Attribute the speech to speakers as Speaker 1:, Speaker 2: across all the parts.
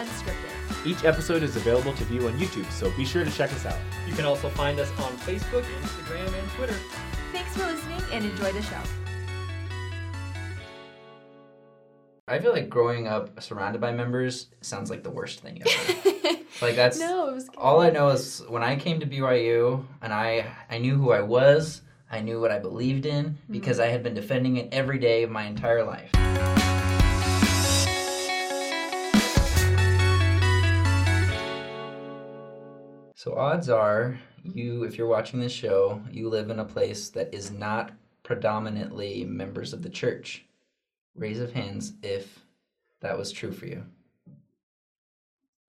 Speaker 1: Unscripted.
Speaker 2: Each episode is available to view on YouTube, so be sure to check us out.
Speaker 3: You can also find us on Facebook, Instagram, and Twitter.
Speaker 1: Thanks for listening and enjoy the show.
Speaker 4: I feel like growing up surrounded by members sounds like the worst thing ever. like that's
Speaker 1: no, it was
Speaker 4: all I know is when I came to BYU and I I knew who I was, I knew what I believed in because mm-hmm. I had been defending it every day of my entire life. So odds are you if you're watching this show, you live in a place that is not predominantly members of the church. Raise of hands if that was true for you.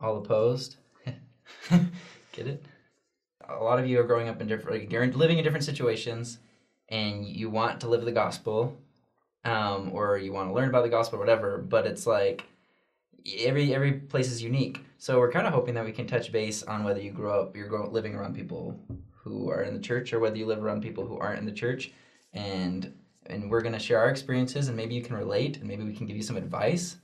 Speaker 4: All opposed? Get it? A lot of you are growing up in different, like, you're living in different situations, and you want to live the gospel, um, or you want to learn about the gospel, whatever. But it's like every every place is unique. So we're kind of hoping that we can touch base on whether you grow up, you're living around people who are in the church, or whether you live around people who aren't in the church, and and we're gonna share our experiences, and maybe you can relate, and maybe we can give you some advice.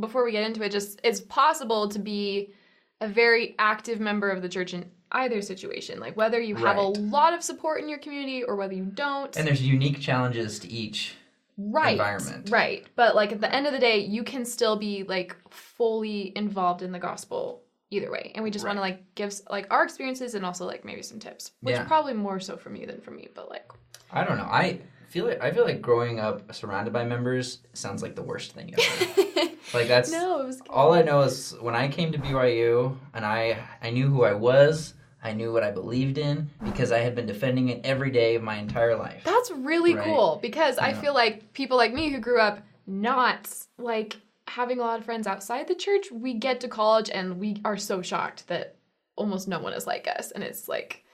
Speaker 5: before we get into it, just it's possible to be a very active member of the church in either situation. Like whether you have a lot of support in your community or whether you don't.
Speaker 4: And there's unique challenges to each.
Speaker 5: Right.
Speaker 4: environment.
Speaker 5: Right. But like at the end of the day, you can still be like fully involved in the gospel either way. And we just want to like give like our experiences and also like maybe some tips, which
Speaker 4: Yeah.
Speaker 5: probably more so for me than for me, but like
Speaker 4: I don't know. I feel like I feel like growing up surrounded by members sounds like the worst thing ever. like that's
Speaker 5: no, it was good.
Speaker 4: all I know is when I came to BYU and I I knew who I was, I knew what I believed in because I had been defending it every day of my entire life.
Speaker 5: That's really
Speaker 4: Right.
Speaker 5: cool because I feel like people like me who grew up not like having a lot of friends outside the church, we get to college and we are so shocked that almost no one is like us. And it's like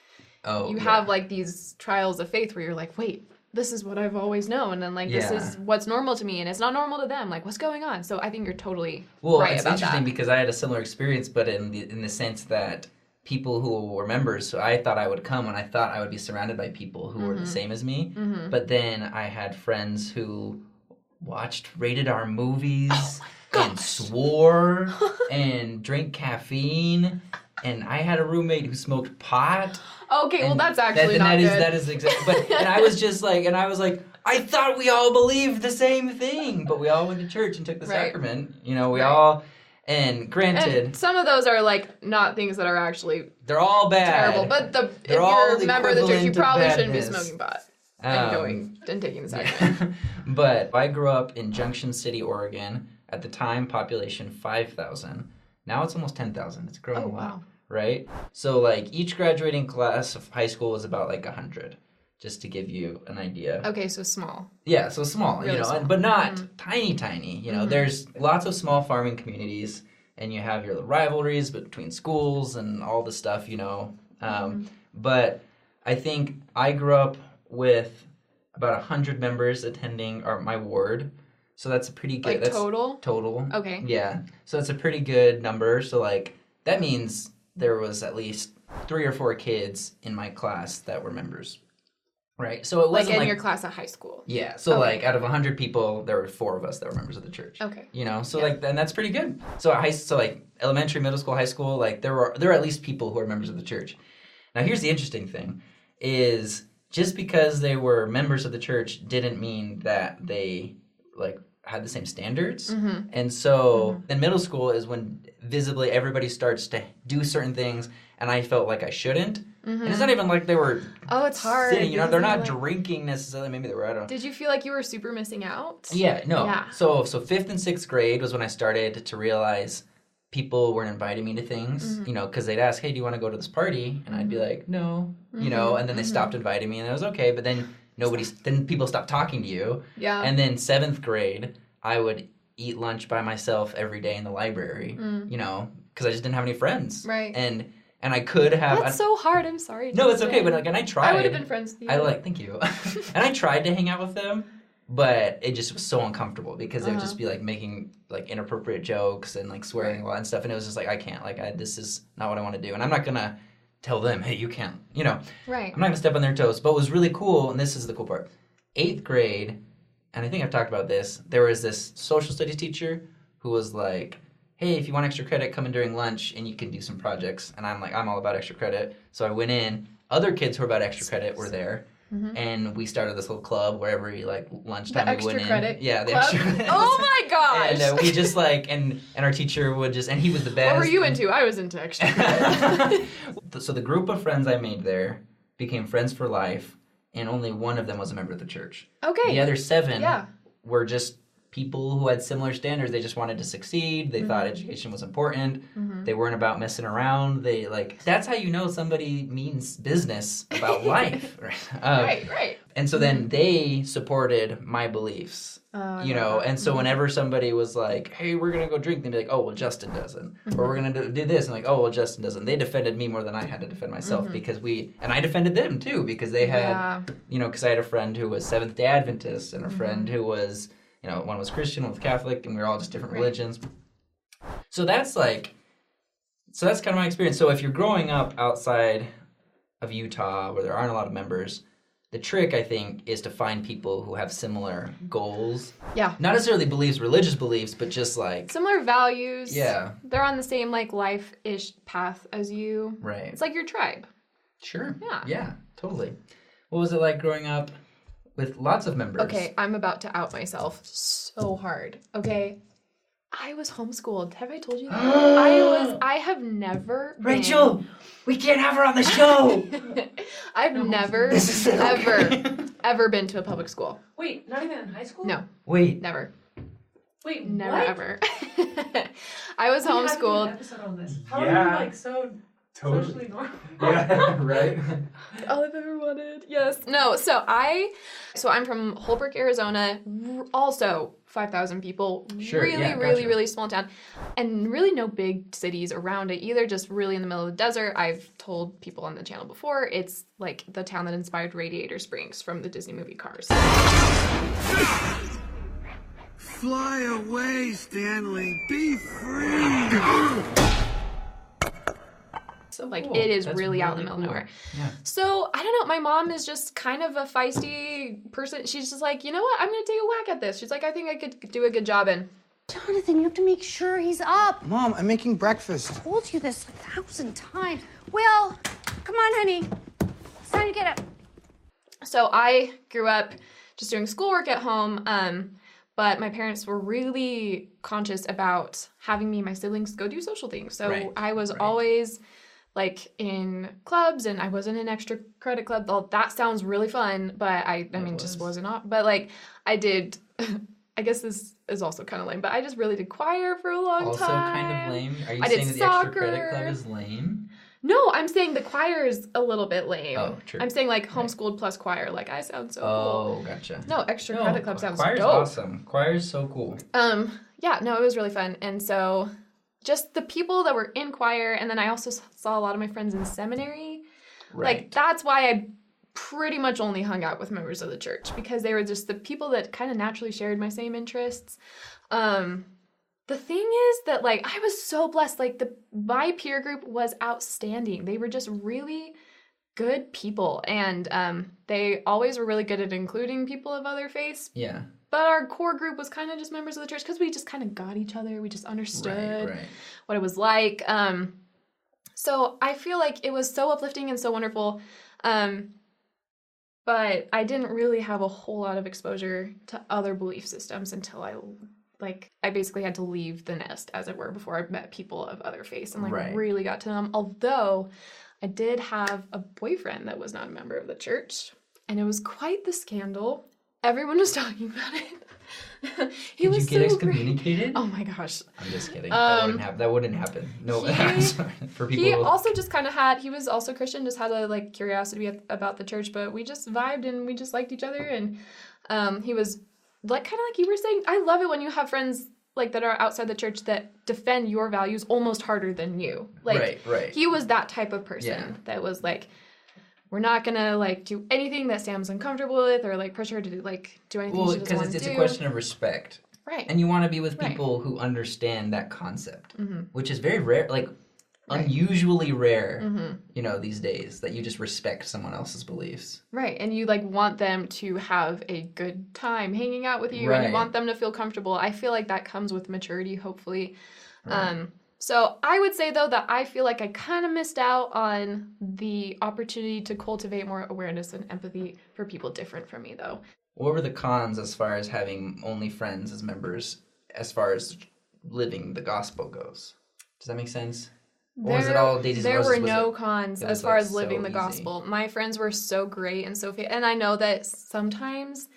Speaker 4: oh,
Speaker 5: you
Speaker 4: yeah.
Speaker 5: have like these trials of faith where you're like, wait, this is what I've always known, and like this is what's normal to me, and it's not normal to them. Like, what's going on? So I think you're totally
Speaker 4: Well,
Speaker 5: right
Speaker 4: it's interesting
Speaker 5: that.
Speaker 4: because I had a similar experience, but in the in the sense that people who were members, so I thought I would come and I thought I would be surrounded by people who were the same as me.
Speaker 5: Mhm.
Speaker 4: But then I had friends who watched rated R movies
Speaker 5: Oh
Speaker 4: and swore and drank caffeine. And I had a roommate who smoked pot.
Speaker 5: Okay, well that's actually
Speaker 4: and
Speaker 5: not
Speaker 4: that is
Speaker 5: good.
Speaker 4: that is exactly. But and I was just like, and I was like, I thought we all believed the same thing, but we all went to church and took the
Speaker 5: Right.
Speaker 4: sacrament. You know, we
Speaker 5: Right.
Speaker 4: all. And granted,
Speaker 5: and some of those are like not things that are actually
Speaker 4: they're all bad.
Speaker 5: terrible. But the if
Speaker 4: They're all
Speaker 5: you're a
Speaker 4: the
Speaker 5: member of the church, you probably shouldn't be smoking pot and
Speaker 4: Um,
Speaker 5: going and taking the sacrament.
Speaker 4: Yeah. but I grew up in Junction City, Oregon. At the time, population 5,000. Now it's almost 10,000. It's grown
Speaker 5: Oh,
Speaker 4: a lot,
Speaker 5: wow.
Speaker 4: right? So, like, each graduating class of high school was about like 100, just to give you an idea.
Speaker 5: Okay, so small.
Speaker 4: Yeah, so small,
Speaker 5: Really
Speaker 4: you know,
Speaker 5: small.
Speaker 4: and but not
Speaker 5: Mhm.
Speaker 4: tiny, tiny. You know,
Speaker 5: Mhm.
Speaker 4: there's lots of small farming communities, and you have your rivalries between schools and all the stuff, you know.
Speaker 5: Mm-hmm.
Speaker 4: Um, But I think I grew up with about hundred members attending our my ward, so that's a pretty good.
Speaker 5: Like
Speaker 4: that's
Speaker 5: total.
Speaker 4: total.
Speaker 5: Okay.
Speaker 4: Yeah, so that's a pretty good number. So like that means there was at least three or four kids in my class that were members, right? So it
Speaker 5: Like
Speaker 4: wasn't
Speaker 5: in
Speaker 4: like
Speaker 5: your class at high school.
Speaker 4: yeah, so
Speaker 5: Okay.
Speaker 4: like out of hundred people, there were four of us that were members of the church.
Speaker 5: Okay.
Speaker 4: You know, so
Speaker 5: Yeah.
Speaker 4: like, and that's pretty good. So at high, so like elementary, middle school, high school, like there were there were at least people who are members of the church. Now here's the interesting thing, is just because they were members of the church didn't mean that they like had the same standards.
Speaker 5: Mm-hmm.
Speaker 4: And so in middle school is when visibly everybody starts to do certain things, and I felt like I shouldn't. And it's not even like they were
Speaker 5: Oh, it's hard.
Speaker 4: sitting, you know, they're not
Speaker 5: like-
Speaker 4: drinking necessarily. Maybe they were. I don't know.
Speaker 5: Did you feel like you were super missing out?
Speaker 4: Yeah, no.
Speaker 5: Yeah.
Speaker 4: So so fifth and sixth grade was when I started to realize people weren't inviting me to things,
Speaker 5: Mm-hmm.
Speaker 4: you know, because they'd ask, "Hey, do you want to go to this party?" And I'd be like, "No," you know, and then they stopped inviting me, and it was okay. But then nobody, then people stopped talking to you,
Speaker 5: Yeah.
Speaker 4: and then seventh grade, I would eat lunch by myself every day in the library, you know, because I just didn't have any friends,
Speaker 5: Mm. Right.
Speaker 4: And and I could have.
Speaker 5: That's so hard. I'm sorry.
Speaker 4: no, it's okay, but like, and I tried.
Speaker 5: I would have been friends with you.
Speaker 4: I like, thank you. and I tried to hang out with them, but it just was so uncomfortable because they would
Speaker 5: Uh-huh.
Speaker 4: just be like making like inappropriate jokes and like swearing a lot and stuff, and it was just like I can't, like, I this is not what I want to do, and I'm not gonna tell them, hey, you can't, you know,
Speaker 5: Right.
Speaker 4: I'm not gonna step on their toes. But what was really cool, and this is the cool part, eighth grade, and I think I've talked about this. There was this social studies teacher who was like, hey, if you want extra credit, come in during lunch and you can do some projects. And I'm like, I'm all about extra credit. So I went in. Other kids who were about extra credit were there. And we started this little club where every like lunchtime we went in.
Speaker 5: credit
Speaker 4: Yeah, the
Speaker 5: club?
Speaker 4: extra credit.
Speaker 5: Oh my gosh.
Speaker 4: And uh, we just like and and our teacher would just and he was the best.
Speaker 5: what were you into? I was into extra. Credit.
Speaker 4: so the group of friends I made there became friends for life, and only one of them was a member of the church.
Speaker 5: okay.
Speaker 4: The other seven
Speaker 5: Yeah.
Speaker 4: were just people who had similar standards. They just wanted to succeed. They thought
Speaker 5: Mm-hmm.
Speaker 4: education was important. They weren't about messing around. They like that's how you know somebody means business about life. right? Um,
Speaker 5: right, right.
Speaker 4: And so then they supported my beliefs.
Speaker 5: Oh,
Speaker 4: you know, and so whenever somebody was like, "Hey, we're gonna go drink," they'd be like, "Oh, well, Justin doesn't," or "We're gonna do, do this," and like, "Oh, well, Justin doesn't." They defended me more than I had to defend myself because we, and I defended them too because they had,
Speaker 5: Yeah.
Speaker 4: you know, because I had a friend who was Seventh Day Adventist and a friend
Speaker 5: Mm-hmm.
Speaker 4: who was, you know, one was Christian, one was Catholic, and we were all just different
Speaker 5: Right.
Speaker 4: religions. So that's like, so that's kind of my experience. So if you're growing up outside of Utah where there aren't a lot of members. The trick, I think, is to find people who have similar goals
Speaker 5: Yeah.
Speaker 4: not necessarily beliefs, religious beliefs, but just like
Speaker 5: Similar values.
Speaker 4: yeah,
Speaker 5: They're on the same like life ish path as you.
Speaker 4: right,
Speaker 5: It's like your tribe.
Speaker 4: sure,
Speaker 5: Yeah.
Speaker 4: yeah, totally. What was it like growing up with lots of members?
Speaker 5: Okay, I'm about to out myself so hard. Okay. I was homeschooled. Have I told you that? I was I have never been-
Speaker 4: Rachel, we can't have her on the show.
Speaker 5: I've never
Speaker 4: This isn't
Speaker 5: ever ever been to a public school.
Speaker 3: Wait, not even in high school?
Speaker 5: No,
Speaker 4: Wait,
Speaker 5: never.
Speaker 3: Wait,
Speaker 5: Never
Speaker 3: what?
Speaker 5: ever. I was
Speaker 3: We have to do an
Speaker 5: homeschooled.
Speaker 3: episode on this. How are
Speaker 2: Yeah.
Speaker 3: you like so
Speaker 2: Totally.
Speaker 3: socially normal?
Speaker 2: Yeah, right?
Speaker 5: All I've ever wanted. Yes. No, so I so I'm from Holbrook, Arizona. r- Also 5,000 people.
Speaker 4: Sure,
Speaker 5: Really,
Speaker 4: yeah,
Speaker 5: really,
Speaker 4: gotcha.
Speaker 5: really small town. And really no big cities around it either, just really in the middle of the desert. I've told people on the channel before, it's like the town that inspired Radiator Springs from the Disney movie Cars.
Speaker 6: Fly away, Stanley. Be free.
Speaker 4: so
Speaker 5: Like
Speaker 4: cool.
Speaker 5: it is
Speaker 4: That's
Speaker 5: really, out in the
Speaker 4: really
Speaker 5: middle of nowhere.
Speaker 4: Yeah.
Speaker 5: So I don't know. My mom is just kind of a feisty person. She's just like, you know what? I'm gonna take a whack at this. She's like, I think I could do a good job in.
Speaker 7: Jonathan, you have to make sure he's up.
Speaker 6: Mom, I'm making breakfast.
Speaker 7: I told you this a thousand times. Will, come on, honey. It's time to get up.
Speaker 5: So I grew up just doing schoolwork at home. Um, but my parents were really conscious about having me and my siblings go do social things. So
Speaker 4: Right,
Speaker 5: I was
Speaker 4: right.
Speaker 5: always like in clubs and I wasn't in extra credit club. Well, that sounds really fun, but I I
Speaker 4: It
Speaker 5: mean just
Speaker 4: was.
Speaker 5: wasn't on. But like I did I guess this is also kind of lame, but I just really did choir for a long
Speaker 4: Also
Speaker 5: time.
Speaker 4: Also kind of lame. Are you
Speaker 5: I did
Speaker 4: saying that the extra credit club is lame?
Speaker 5: No, I'm saying the choir is a little bit lame.
Speaker 4: Oh, true.
Speaker 5: I'm saying like homeschooled plus choir. Like I sound so cool.
Speaker 4: Oh, gotcha.
Speaker 5: No, extra
Speaker 4: No,
Speaker 5: credit club sounds
Speaker 4: choir's
Speaker 5: dope.
Speaker 4: awesome. Choir's so cool.
Speaker 5: Um, yeah, no, it was really fun. And so just the people that were in choir, and then I also saw a lot of my friends in seminary.
Speaker 4: Right.
Speaker 5: Like that's why I pretty much only hung out with members of the church because they were just the people that kind of naturally shared my same interests. Um the thing is that like I was so blessed like the my peer group was outstanding. They were just really good people and um they always were really good at including people of other faiths
Speaker 4: yeah.
Speaker 5: But our core group was kind of just members of the church because we just kind of got each other. We just understood
Speaker 4: Right. Right.
Speaker 5: what it was like. Um, so I feel like it was so uplifting and so wonderful. Um, but I didn't really have a whole lot of exposure to other belief systems until I like I basically had to leave the nest as it were before I met people of other faiths and like
Speaker 4: Right.
Speaker 5: really got to them. Although I did have a boyfriend that was not a member of the church, and it was quite the scandal. Everyone was talking about it. he
Speaker 4: Did
Speaker 5: was
Speaker 4: you get
Speaker 5: so great.
Speaker 4: excommunicated?
Speaker 5: Oh my gosh.
Speaker 4: I'm just kidding. that
Speaker 5: Um,
Speaker 4: wouldn't happen. That wouldn't happen. No,
Speaker 5: he-
Speaker 4: sorry. for people.
Speaker 5: He also just kind of had. He was also Christian, just had a like curiosity about the church, but we just vibed and we just liked each other. And um, he was like kind of like you were saying. I love it when you have friends like that are outside the church that defend your values almost harder than you. Like
Speaker 4: right. Right.
Speaker 5: he was that type of person
Speaker 4: Yeah.
Speaker 5: that was like, we're not gonna like do anything that Sam's uncomfortable with or like push her to do, like do anything
Speaker 4: well,
Speaker 5: she doesn't
Speaker 4: because
Speaker 5: want
Speaker 4: it's,
Speaker 5: to
Speaker 4: it's
Speaker 5: do.
Speaker 4: a question of respect,
Speaker 5: right.
Speaker 4: and you want to be with
Speaker 5: Right.
Speaker 4: people who understand that concept,
Speaker 5: Mhm.
Speaker 4: which is very rare. Like unusually rare,
Speaker 5: hmm
Speaker 4: you know, these days that you just respect someone else's beliefs.
Speaker 5: Right. And you like want them to have a good time hanging out with you and you want them to feel comfortable. I feel like that comes with maturity, hopefully.
Speaker 4: Right.
Speaker 5: Um, so I would say though that I feel like I kind of missed out on the opportunity to cultivate more awareness and empathy for people different from me though.
Speaker 4: What were the cons as far as having only friends as members, as far as living the gospel goes? Does that make sense? Or is it all daisies and
Speaker 5: there were
Speaker 4: Was
Speaker 5: no
Speaker 4: it-
Speaker 5: cons
Speaker 4: it
Speaker 5: as far
Speaker 4: like,
Speaker 5: as living
Speaker 4: so
Speaker 5: the
Speaker 4: easy?
Speaker 5: gospel. My friends were so great and so and I know that sometimes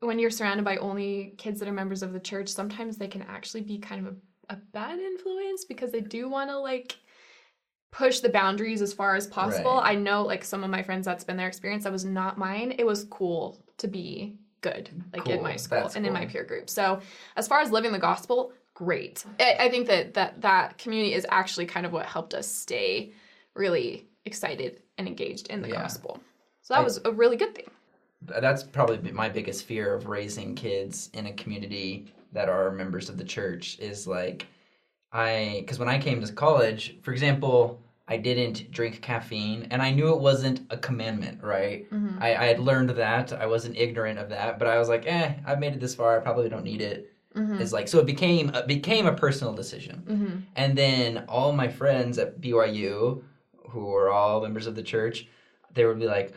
Speaker 5: when you're surrounded by only kids that are members of the church, sometimes they can actually be kind of a, a bad influence because they do want to like push the boundaries as far as possible.
Speaker 4: Right.
Speaker 5: I know like some of my friends that's been their experience. That was not mine. It was cool to be good like in my school
Speaker 4: That's
Speaker 5: and in my peer group. So as far as living the gospel, great. I, I think that that that community is actually kind of what helped us stay really excited and engaged in the
Speaker 4: Yeah.
Speaker 5: gospel. So that
Speaker 4: I-
Speaker 5: was a really good thing.
Speaker 4: That's probably my biggest fear of raising kids in a community that are members of the church is like I because when I came to college, for example, I didn't drink caffeine and I knew it wasn't a commandment, right?
Speaker 5: Mhm.
Speaker 4: I, I had learned that. I wasn't ignorant of that, but I was like, eh, I've made it this far. I probably don't need it.
Speaker 5: Mhm.
Speaker 4: It's like so it became it became a personal decision.
Speaker 5: Mhm.
Speaker 4: And then all my friends at BYU, who were all members of the church, they would be like,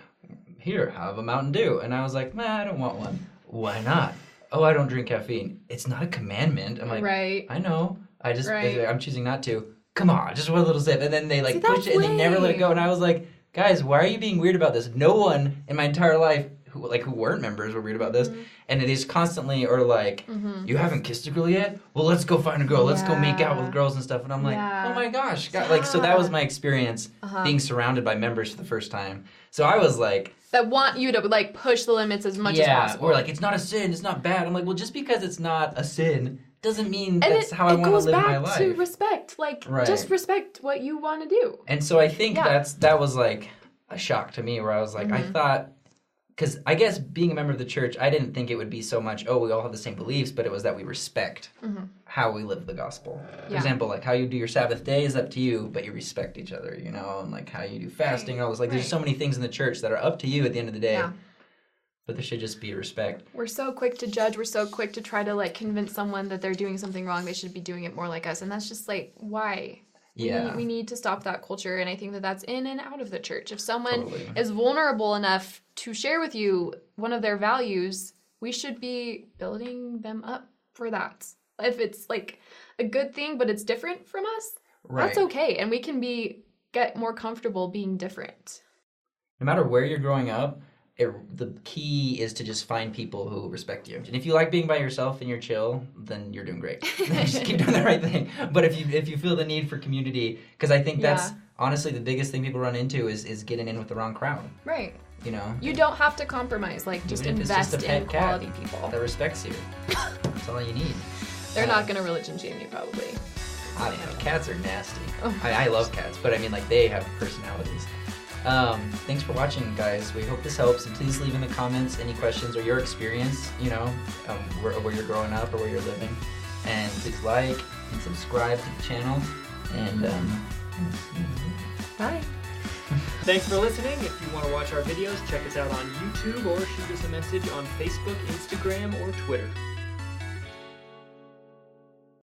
Speaker 4: "Here, have a Mountain Dew," and I was like, "Man, I don't want one. Why not? Oh, I don't drink caffeine. It's not a commandment." I'm like,
Speaker 5: right.
Speaker 4: "I know. I just
Speaker 5: Right.
Speaker 4: I'm choosing not to. Come on, just one little sip." And then they like
Speaker 5: See,
Speaker 4: push it and they never let it go. And I was like, "Guys, why are you being weird about this? No one in my entire life." Who, like who weren't members were weird about this,
Speaker 5: Mm-hmm.
Speaker 4: and they just constantly are like,
Speaker 5: Mhm.
Speaker 4: you haven't kissed a girl yet? Well, let's go find a girl. Let's go make out with girls and stuff. And I'm like,
Speaker 5: Yeah.
Speaker 4: oh my gosh, God. like so that was my experience
Speaker 5: Uh-huh.
Speaker 4: being surrounded by members for the first time. So I was like,
Speaker 5: That want you to like push the limits as much
Speaker 4: yeah,
Speaker 5: as possible.
Speaker 4: we're like, it's not a sin, it's not bad. I'm like, well, just because it's not a sin doesn't mean
Speaker 5: and
Speaker 4: that's
Speaker 5: it,
Speaker 4: how I want to live my life.
Speaker 5: to respect. Like
Speaker 4: Right.
Speaker 5: just respect what you want to do.
Speaker 4: And so I think
Speaker 5: Yeah.
Speaker 4: that's that was like a shock to me where I was like, I
Speaker 5: Mhm.
Speaker 4: thought because I guess being a member of the church, I didn't think it would be so much, oh, we all have the same beliefs, but it was that we respect
Speaker 5: Mhm.
Speaker 4: how we live the gospel. For
Speaker 5: Yeah.
Speaker 4: example, like how you do your Sabbath day is up to you, but you respect each other, you know, and like how you do fasting and all this. Like there's so many things in the church that are up to you at the end of the day,
Speaker 5: Yeah.
Speaker 4: but there should just be respect.
Speaker 5: We're so quick to judge. We're so quick to try to like convince someone that they're doing something wrong. They should be doing it more like us. And that's just like, why? We
Speaker 4: Yeah.
Speaker 5: need, we need to stop that culture. And I think that that's in and out of the church. If someone
Speaker 4: Totally.
Speaker 5: is vulnerable enough to share with you one of their values, we should be building them up for that. If it's like a good thing, but it's different from us,
Speaker 4: Right.
Speaker 5: that's okay. And we can be get more comfortable being different.
Speaker 4: no matter where you're growing up, it, the key is to just find people who respect you. And if you like being by yourself and you're chill, then you're doing great. just keep doing the right thing. But if you if you feel the need for community, because I think that's
Speaker 5: Yeah.
Speaker 4: honestly the biggest thing people run into is is getting in with the wrong crowd.
Speaker 5: Right.
Speaker 4: You know,
Speaker 5: You don't have to compromise. Like just
Speaker 4: Even if it's just
Speaker 5: invest
Speaker 4: a
Speaker 5: in quality people.
Speaker 4: that respects you. That's all you need.
Speaker 5: They're
Speaker 4: Uh,
Speaker 5: not gonna religion shame you probably.
Speaker 4: I don't know. Cats are nasty.
Speaker 5: Oh.
Speaker 4: I, I love cats, but I mean, like, they have personalities. Um, thanks for watching, guys. We hope this helps, and please leave in the comments any questions or your experience, you know, um, where, where you're growing up or where you're living. And please like and subscribe to the channel. And, um,
Speaker 5: Bye.
Speaker 3: Thanks for listening. If you want to watch our videos, check us out on YouTube or shoot us a message on Facebook, Instagram, or Twitter.